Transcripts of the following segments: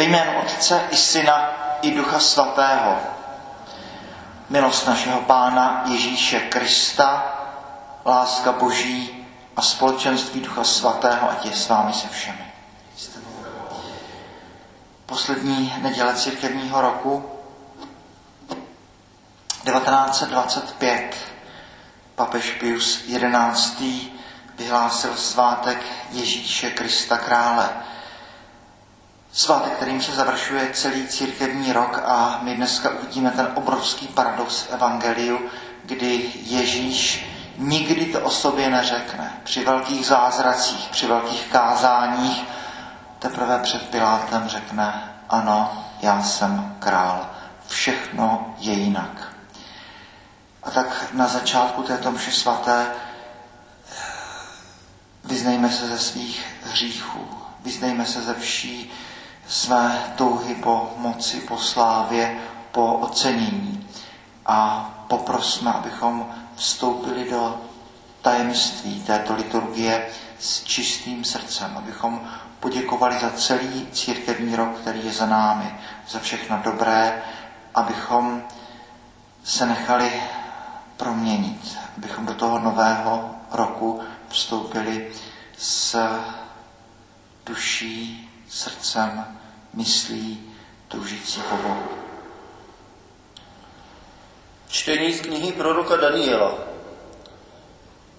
Ve jménu Otce i Syna i Ducha Svatého. Milost našeho Pána Ježíše Krista, láska Boží a společenství Ducha Svatého, ať je s vámi se všemi. Poslední neděle církevního roku 1925 papež Pius XI. vyhlásil svátek Ježíše Krista Krále. Svátek, kterým se završuje celý církevní rok a my dneska uvidíme ten obrovský paradox v Evangeliu, kdy Ježíš nikdy to o sobě neřekne. Při velkých zázracích, při velkých kázáních teprve před Pilátem řekne, ano, já jsem král, všechno je jinak. A tak na začátku této mše svaté vyznejme se ze svých hříchů, vyznejme se ze vší své touhy po moci, po slávě, po ocenění. A poprosme, abychom vstoupili do tajemství této liturgie s čistým srdcem, abychom poděkovali za celý církevní rok, který je za námi, za všechno dobré, abychom se nechali proměnit, abychom do toho nového roku vstoupili s duší, srdcem, myslí, toužící po Bohu. Čtení z knihy proroka Daniela.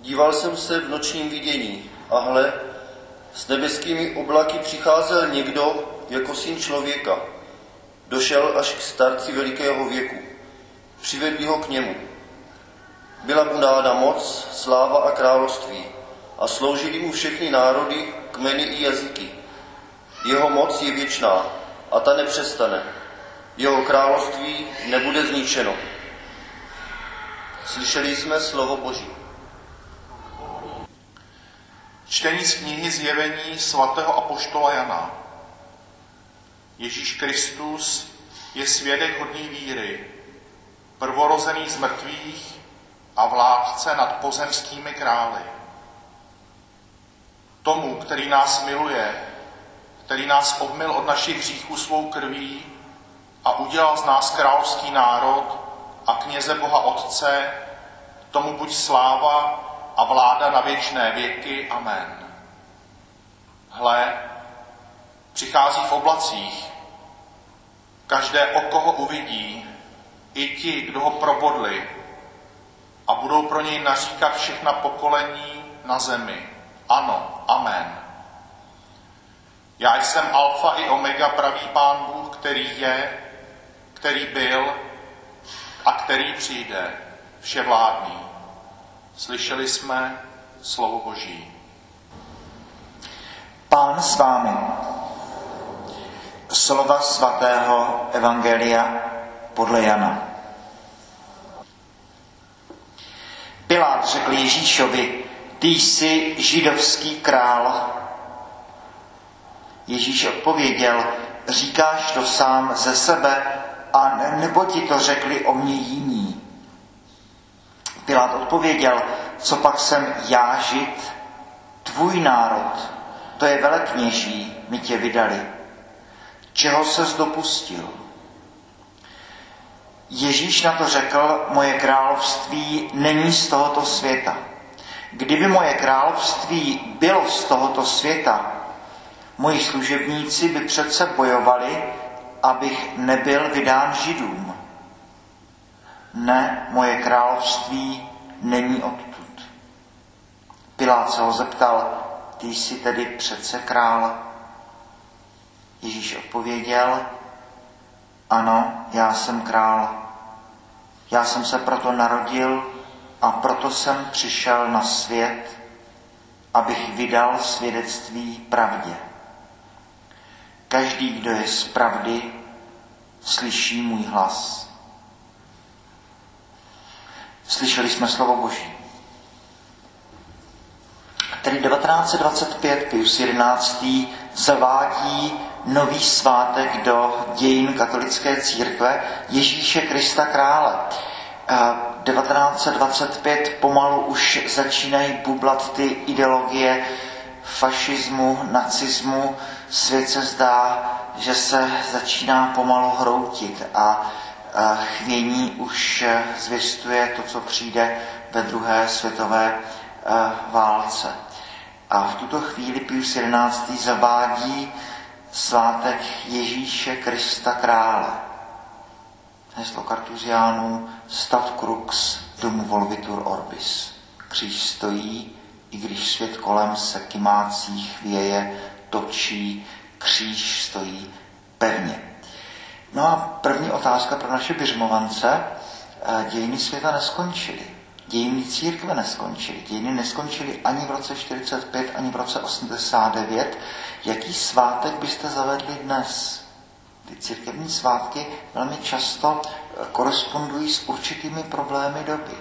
Díval jsem se v nočním vidění a hle, s nebeskými oblaky přicházel někdo jako syn člověka. Došel až k starci velikého věku. Přivedli ho k němu. Byla mu dána moc, sláva a království a sloužili mu všechny národy, kmeny i jazyky. Jeho moc je věčná a ta nepřestane. Jeho království nebude zničeno. Slyšeli jsme slovo Boží. Čtení z knihy Zjevení svatého apoštola Jana. Ježíš Kristus je svědek hodný víry, prvorozený z mrtvých a vládce nad pozemskými krály. Tomu, který nás miluje, který nás obmil od našich hříchů svou krví a udělal z nás královský národ a kněze Boha Otce, tomu buď sláva a vláda na věčné věky. Amen. Hle, přichází v oblacích. Každé oko ho uvidí, i ti, kdo ho probodli, a budou pro něj naříkat všechna pokolení na zemi. Ano, amen. Já jsem alfa i omega, pravý pán Bůh, který je, který byl a který přijde, vševládný. Slyšeli jsme slovo Boží. Pán s vámi. Slova svatého Evangelia podle Jana. Pilát řekl Ježíšovi, ty jsi židovský král. Ježíš odpověděl, říkáš to sám ze sebe, a nebo ti to řekli o mě jiní. Pilát odpověděl, co pak jsem já žid, tvůj národ, to je velekněží, mi tě vydali. Čeho ses dopustil? Ježíš na to řekl, moje království není z tohoto světa. Kdyby moje království bylo z tohoto světa, moji služebníci by přece bojovali, abych nebyl vydán židům. Ne, moje království není odtud. Pilát se ho zeptal, ty jsi tedy přece král? Ježíš odpověděl, ano, já jsem král. Já jsem se proto narodil a proto jsem přišel na svět, abych vydal svědectví pravdě. Každý, kdo je z pravdy, slyší můj hlas. Slyšeli jsme slovo Boží. Tedy 1925 Pius XI. zavádí nový svátek do dějin katolické církve Ježíše Krista Krále. 1925 pomalu už začínají bublat ty ideologie fašismu, nacismu, svět se zdá, že se začíná pomalu hroutit a chvění už zvěstuje to, co přijde ve druhé světové válce. A v tuto chvíli Pius XI. zavádí svátek Ježíše Krista Krále. Heslo kartuziánů Stat crux dum volvitur orbis. Kříž stojí, i když svět kolem se kymácí chvěje, točí, kříž stojí pevně. No a první otázka pro naše běžmovance. Eh, dějiny světa neskončily. Dějiny církve neskončily. Dějiny neskončily ani v roce 45, ani v roce 89. Jaký svátek byste zavedli dnes? Ty církevní svátky velmi často eh, korespondují s určitými problémy doby.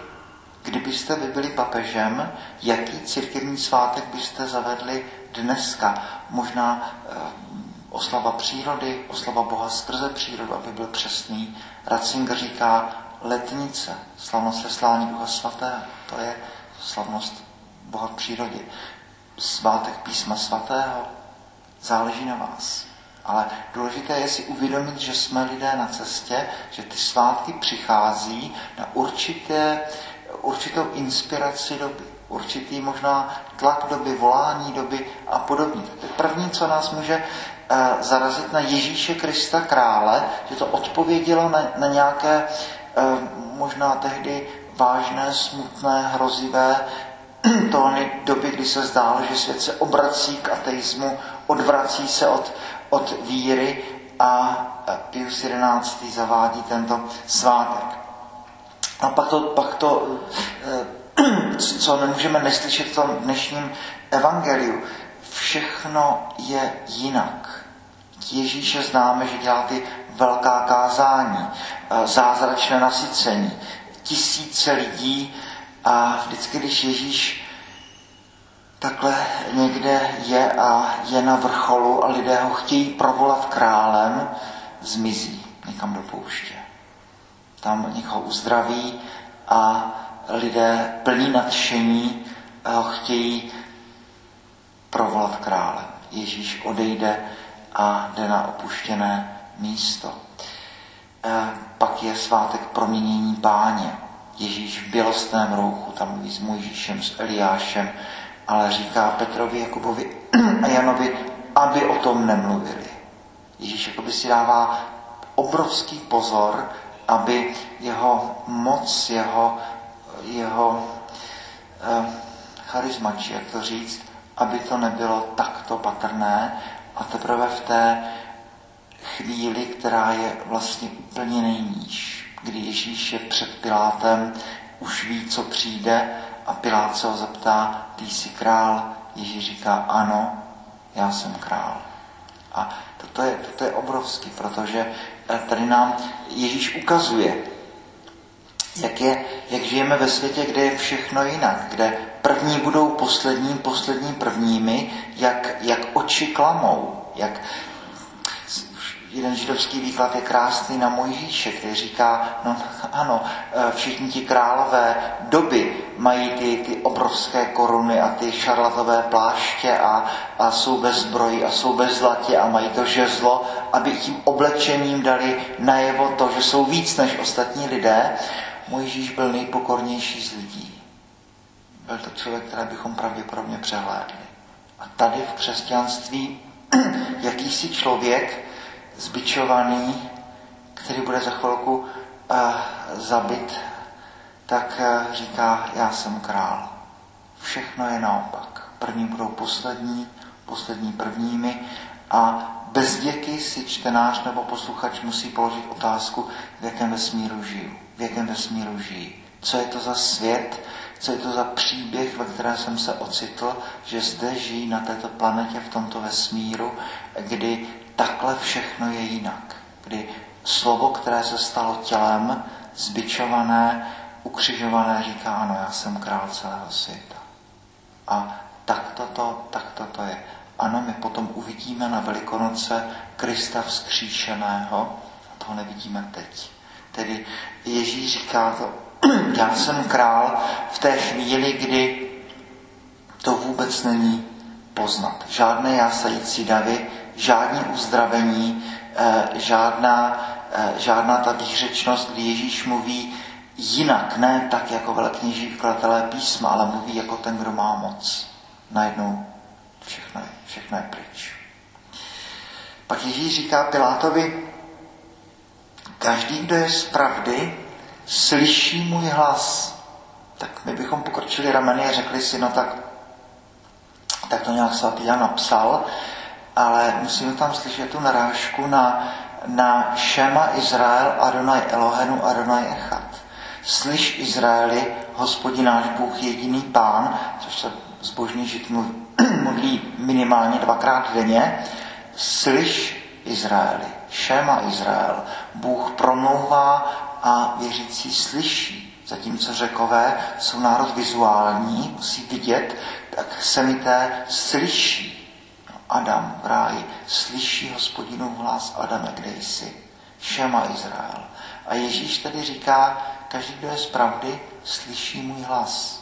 Kdybyste vy byli papežem, jaký církevní svátek byste zavedli dneska? Možná eh, oslava přírody, oslava Boha skrze přírodu, aby byl přesný. Ratzinger říká letnice, slavnost seslání Ducha Svatého. To je slavnost Boha v přírodě. Svátek písma svatého. Záleží na vás. Ale důležité je si uvědomit, že jsme lidé na cestě, že ty svátky přichází na určité, určitou inspiraci doby, určitý možná tlak doby, volání doby a podobně. To je první, co nás může Eh, zarazit na Ježíše Krista krále, že to odpovědělo na, na nějaké eh, možná tehdy vážné, smutné, hrozivé tóny doby, kdy se zdálo, že svět se obrací k ateismu, odvrací se od, od víry a eh, Pius XI. zavádí tento svátek. A pak to, pak to co nemůžeme neslyšet v tom dnešním evangeliu, všechno je jinak. Ježíše známe, že dělá ty velká kázání, eh, zázračné nasycení, tisíce lidí a vždycky, když Ježíš takhle někde je a je na vrcholu a lidé ho chtějí provolat králem, zmizí někam do pouště. Tam někoho uzdraví a lidé plní nadšení ho chtějí provolat králem. Ježíš odejde a jde na opuštěné místo. E, pak je svátek proměnění páně. Ježíš v bělostném rouchu, tam mluví s Mojžíšem, s Eliášem, ale říká Petrovi, Jakubovi a Janovi, aby o tom nemluvili. Ježíš jakoby si dává obrovský pozor, aby jeho moc, jeho, jeho eh, charisma, či jak to říct, aby to nebylo takto patrné, a teprve v té chvíli, která je vlastně úplně nejníž, kdy Ježíš je před Pilátem, už ví, co přijde a Pilát se ho zeptá, ty jsi král? Ježíš říká, ano, já jsem král. A toto je, toto je obrovský, protože eh, tady nám Ježíš ukazuje, jak, je, jak žijeme ve světě, kde je všechno jinak, kde první budou poslední, poslední prvními, jak, jak oči klamou, jak jeden židovský výklad je krásný na Mojžíše, který říká, no ano, e, všichni ti králové doby mají ty, ty obrovské koruny a ty šarlatové pláště a, a jsou bez zbroji a jsou bez zlatě a mají to žezlo, aby tím oblečením dali najevo to, že jsou víc než ostatní lidé. Mojžíš byl nejpokornější z lidí. Byl to člověk, který bychom pravděpodobně přehlédli. A tady v křesťanství jakýsi člověk zbičovaný, který bude za chvilku uh, zabit, tak uh, říká, já jsem král. Všechno je naopak. První budou poslední, poslední prvními a bez děky si čtenář nebo posluchač musí položit otázku, v jakém vesmíru žiju, v jakém vesmíru žijí. Co je to za svět, co je to za příběh, ve kterém jsem se ocitl, že zde žijí na této planetě, v tomto vesmíru, kdy takhle všechno je jinak. Kdy slovo, které se stalo tělem, zbičované, ukřižované, říká, ano, já jsem král celého světa. A tak toto, tak toto je. Ano, my potom uvidíme na Velikonoce Krista vzkříšeného, a toho nevidíme teď. Tedy Ježíš říká to, já jsem král v té chvíli, kdy to vůbec není poznat. Žádné jásající davy, žádní uzdravení, eh, žádná, eh, žádná ta výřečnost, kdy Ježíš mluví jinak, ne tak jako velekněží vkladatelé písma, ale mluví jako ten, kdo má moc. Najednou všechno je, všechno je pryč. Pak Ježíš říká Pilátovi, každý, kdo je z pravdy, slyší můj hlas. Tak my bychom pokročili rameny a řekli si, no tak, tak to nějak svatý Jan napsal, ale musíme tam slyšet tu narážku na, na Šema Izrael, Adonai Elohenu, Adonai Echad. Slyš Izraeli, hospodin náš Bůh, jediný pán, což se zbožný žid modlí minimálně dvakrát denně. Slyš Izraeli, Šema Izrael, Bůh promlouvá a věřící slyší. Zatímco řekové jsou národ vizuální, musí vidět, tak semité slyší. Adam v ráji slyší hospodinu hlas Adame, kde jsi? Šema Izrael. A Ježíš tady říká, každý, kdo je z pravdy, slyší můj hlas.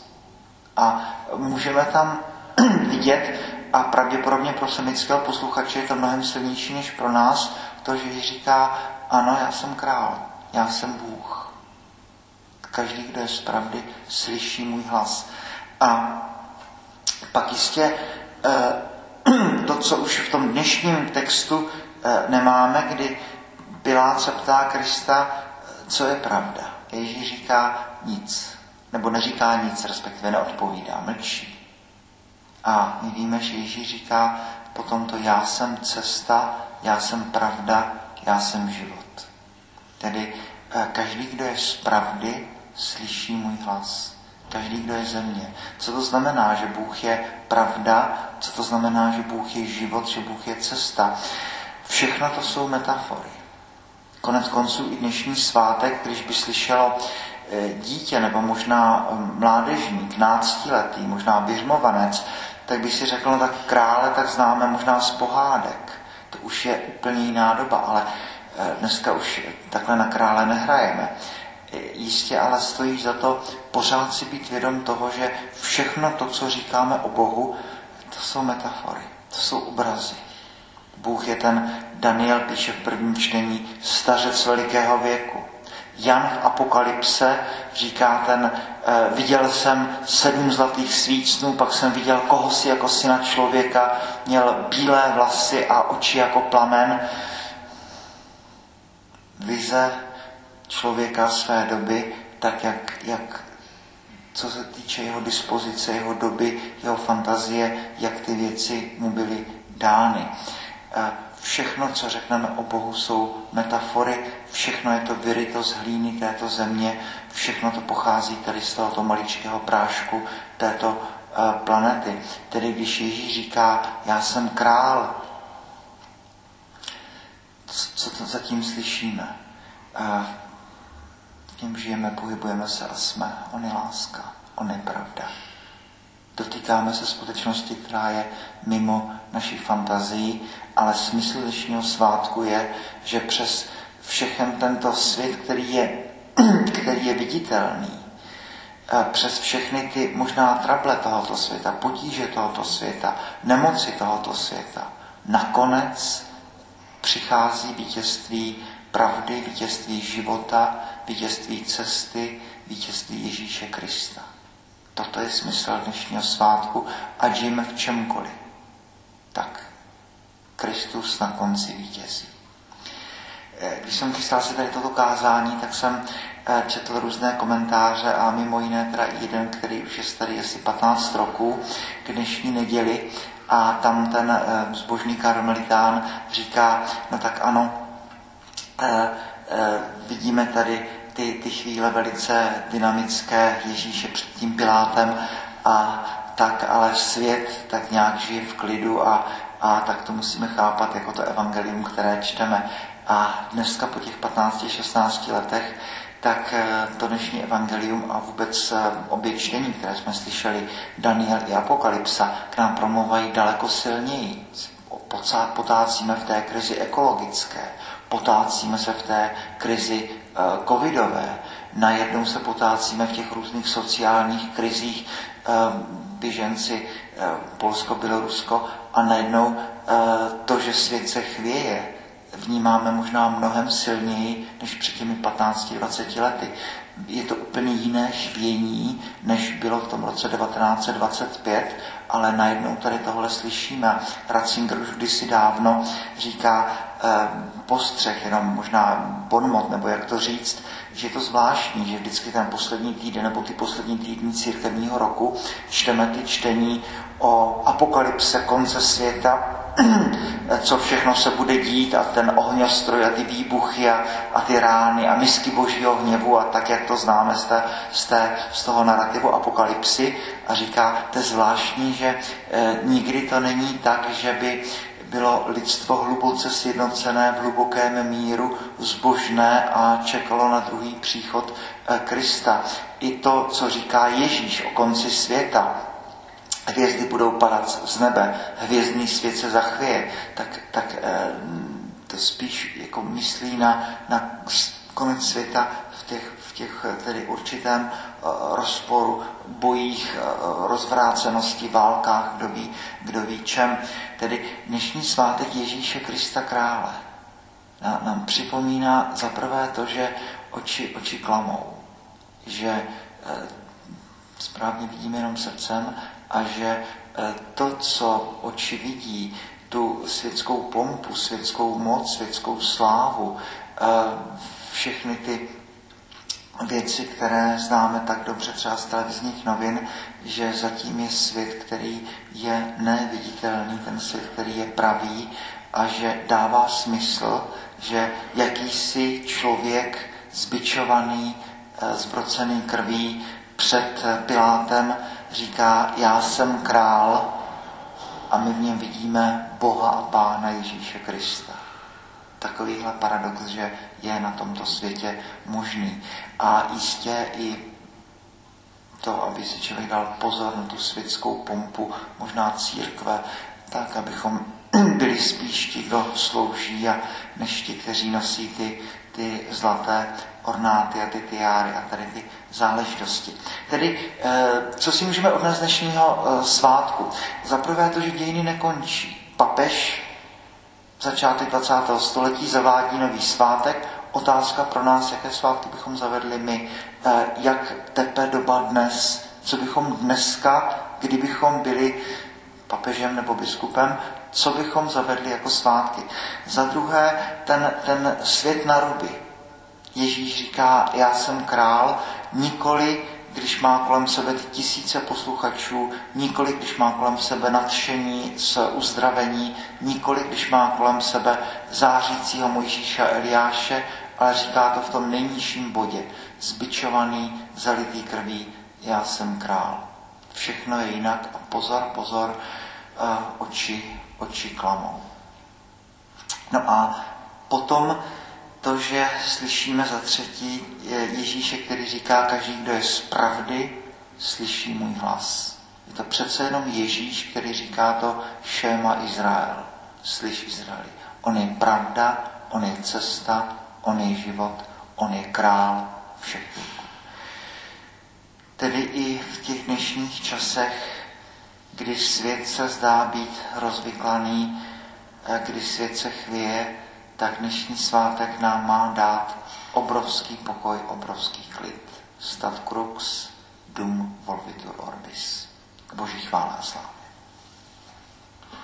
A můžeme tam vidět, a pravděpodobně pro semického posluchače je to mnohem silnější než pro nás, to, že Ježíš říká, ano, já jsem král, já jsem Bůh. Každý, kdo je z pravdy, slyší můj hlas. A pak jistě eh, to, co už v tom dnešním textu eh, nemáme, kdy Pilát se ptá Krista, co je pravda. Ježíš říká nic, nebo neříká nic, respektive neodpovídá, mlčí. A my víme, že Ježíš říká potom to já jsem cesta, já jsem pravda, já jsem život. Tedy eh, každý, kdo je z pravdy, slyší můj hlas. Každý, kdo je ze mě. Co to znamená, že Bůh je pravda? Co to znamená, že Bůh je život, že Bůh je cesta? Všechno to jsou metafory. Konec konců i dnešní svátek, když by slyšelo dítě nebo možná eh, mládežník, náctiletý, možná běžmovanec, tak bych si řekl, no tak krále tak známe možná z pohádek. To už je úplně jiná doba, ale eh, dneska už takhle na krále nehrajeme. Jistě ale stojí za to pořád si být vědom toho, že všechno to, co říkáme o Bohu, to jsou metafory, to jsou obrazy. Bůh je ten, Daniel píše v prvním čtení, stařec velikého věku. Jan v Apokalypse říká ten, e, viděl jsem sedm zlatých svícnů, pak jsem viděl koho si jako syna člověka, měl bílé vlasy a oči jako plamen. Vize člověka své doby, tak jak, jak co se týče jeho dispozice, jeho doby, jeho fantazie, jak ty věci mu byly dány. Všechno, co řekneme o Bohu, jsou metafory, všechno je to vyryto z hlíny této země, všechno to pochází tady z tohoto maličkého prášku této uh, planety. Tedy když Ježíš říká, já jsem král, co to zatím slyšíme? Uh, tím žijeme, pohybujeme se a jsme. On je láska, on je pravda. Dotýkáme se skutečnosti, která je mimo naší fantazii, ale smysl dnešního svátku je, že přes všechen tento svět, který je, který je viditelný, přes všechny ty možná trable tohoto světa, potíže tohoto světa, nemoci tohoto světa, nakonec přichází vítězství pravdy, vítězství života, vítězství cesty, vítězství Ježíše Krista. Toto je smysl dnešního svátku, ať žijeme v čemkoliv. Tak Kristus na konci vítězí. Eh, když jsem chystal si tady toto kázání, tak jsem eh, četl různé komentáře a mimo jiné teda i jeden, který už je starý asi 15 roků, k dnešní neděli a tam ten eh, zbožný karmelitán říká, no tak ano, vidíme tady ty, ty chvíle velice dynamické Ježíše před tím Pilátem a tak ale svět tak nějak žije v klidu a, a tak to musíme chápat jako to evangelium, které čteme. A dneska po těch 15-16 letech tak eh, to dnešní evangelium a vůbec eh, obě čtení, které jsme slyšeli, Daniel i Apokalypsa, k nám promluvají daleko silněji. Potácíme v té krizi ekologické, potácíme se v té krizi covidové, najednou se potácíme v těch různých sociálních krizích, běženci Polsko, Bělorusko a najednou to, že svět se chvěje, vnímáme možná mnohem silněji než před těmi 15-20 lety. Je to úplně jiné chvění, než bylo v tom roce 1925, ale najednou tady tohle slyšíme. Ratzinger už kdysi dávno říká eh, postřeh, jenom možná bonmot, nebo jak to říct, že je to zvláštní, že vždycky ten poslední týden nebo ty poslední týdny církevního roku čteme ty čtení o apokalypse konce světa, co všechno se bude dít a ten ohňostroj a ty výbuchy a, a ty rány a misky božího hněvu a tak, jak to známe z, té, z, té, z toho narrativu apokalypsy a říká, to je zvláštní, že e, nikdy to není tak, že by bylo lidstvo hluboce sjednocené v hlubokém míru, zbožné a čekalo na druhý příchod e, Krista. I to, co říká Ježíš o konci světa, hvězdy budou padat z nebe, hvězdný svět se zachvěje, tak, tak eh, to spíš jako myslí na, na konec světa těch, v těch tedy určitém eh, rozporu, bojích, eh, rozvrácenosti, válkách, kdo ví, kdo ví čem. Tedy dnešní svátek Ježíše Krista krále nám připomíná za prvé to, že oči, oči klamou, že správně vidíme jenom srdcem a že eh, to, co oči vidí, tu světskou pompu, světskou moc, světskou slávu, eh, všechny ty věci, které známe tak dobře třeba z televizních novin, že zatím je svět, který je neviditelný, ten svět, který je pravý a že dává smysl, že jakýsi člověk zbičovaný, eh, zbrocený krví před Pilátem říká, já jsem král a my v něm vidíme Boha a Pána Ježíše Krista. Takovýhle paradox, že je na tomto světě možný. A jistě i to, aby si člověk dal pozor na tu světskou pompu, možná církve, tak, abychom byli spíš ti, kdo slouží, a než ti, kteří nosí ty, ty zlaté ornáty a ty tiáry a tady ty záležitosti. Tedy, eh, co si můžeme odnést dnešního eh, svátku? Za prvé to, že dějiny nekončí. Papež začátek 20. století zavádí nový svátek. Otázka pro nás, jaké svátky bychom zavedli my. Eh, jak tepe doba dnes? Co bychom dneska, kdybychom byli papežem nebo biskupem, co bychom zavedli jako svátky. Za druhé, ten, ten svět na ruby. Ježíš říká, já jsem král, nikoli když má kolem sebe tisíce posluchačů, nikoli když má kolem sebe nadšení z uzdravení, nikoli když má kolem sebe zářícího Mojžíša Eliáše, ale říká to v tom nejnižším bodě. Zbičovaný, zalitý krví, já jsem král. Všechno je jinak a pozor, pozor, uh, oči, oči klamou. No a potom to, že slyšíme za třetí Ježíše, který říká, každý, kdo je z pravdy, slyší můj hlas. Je to přece jenom Ježíš, který říká to Šéma Izrael. Slyš Izraeli. On je pravda, on je cesta, on je život, on je král všech Tedy i v těch dnešních časech, když svět se zdá být rozvyklaný, když svět se chvěje, tak dnešní svátek nám má dát obrovský pokoj, obrovský klid. Stat crux dum volvitur orbis. Boží chvála a sláva.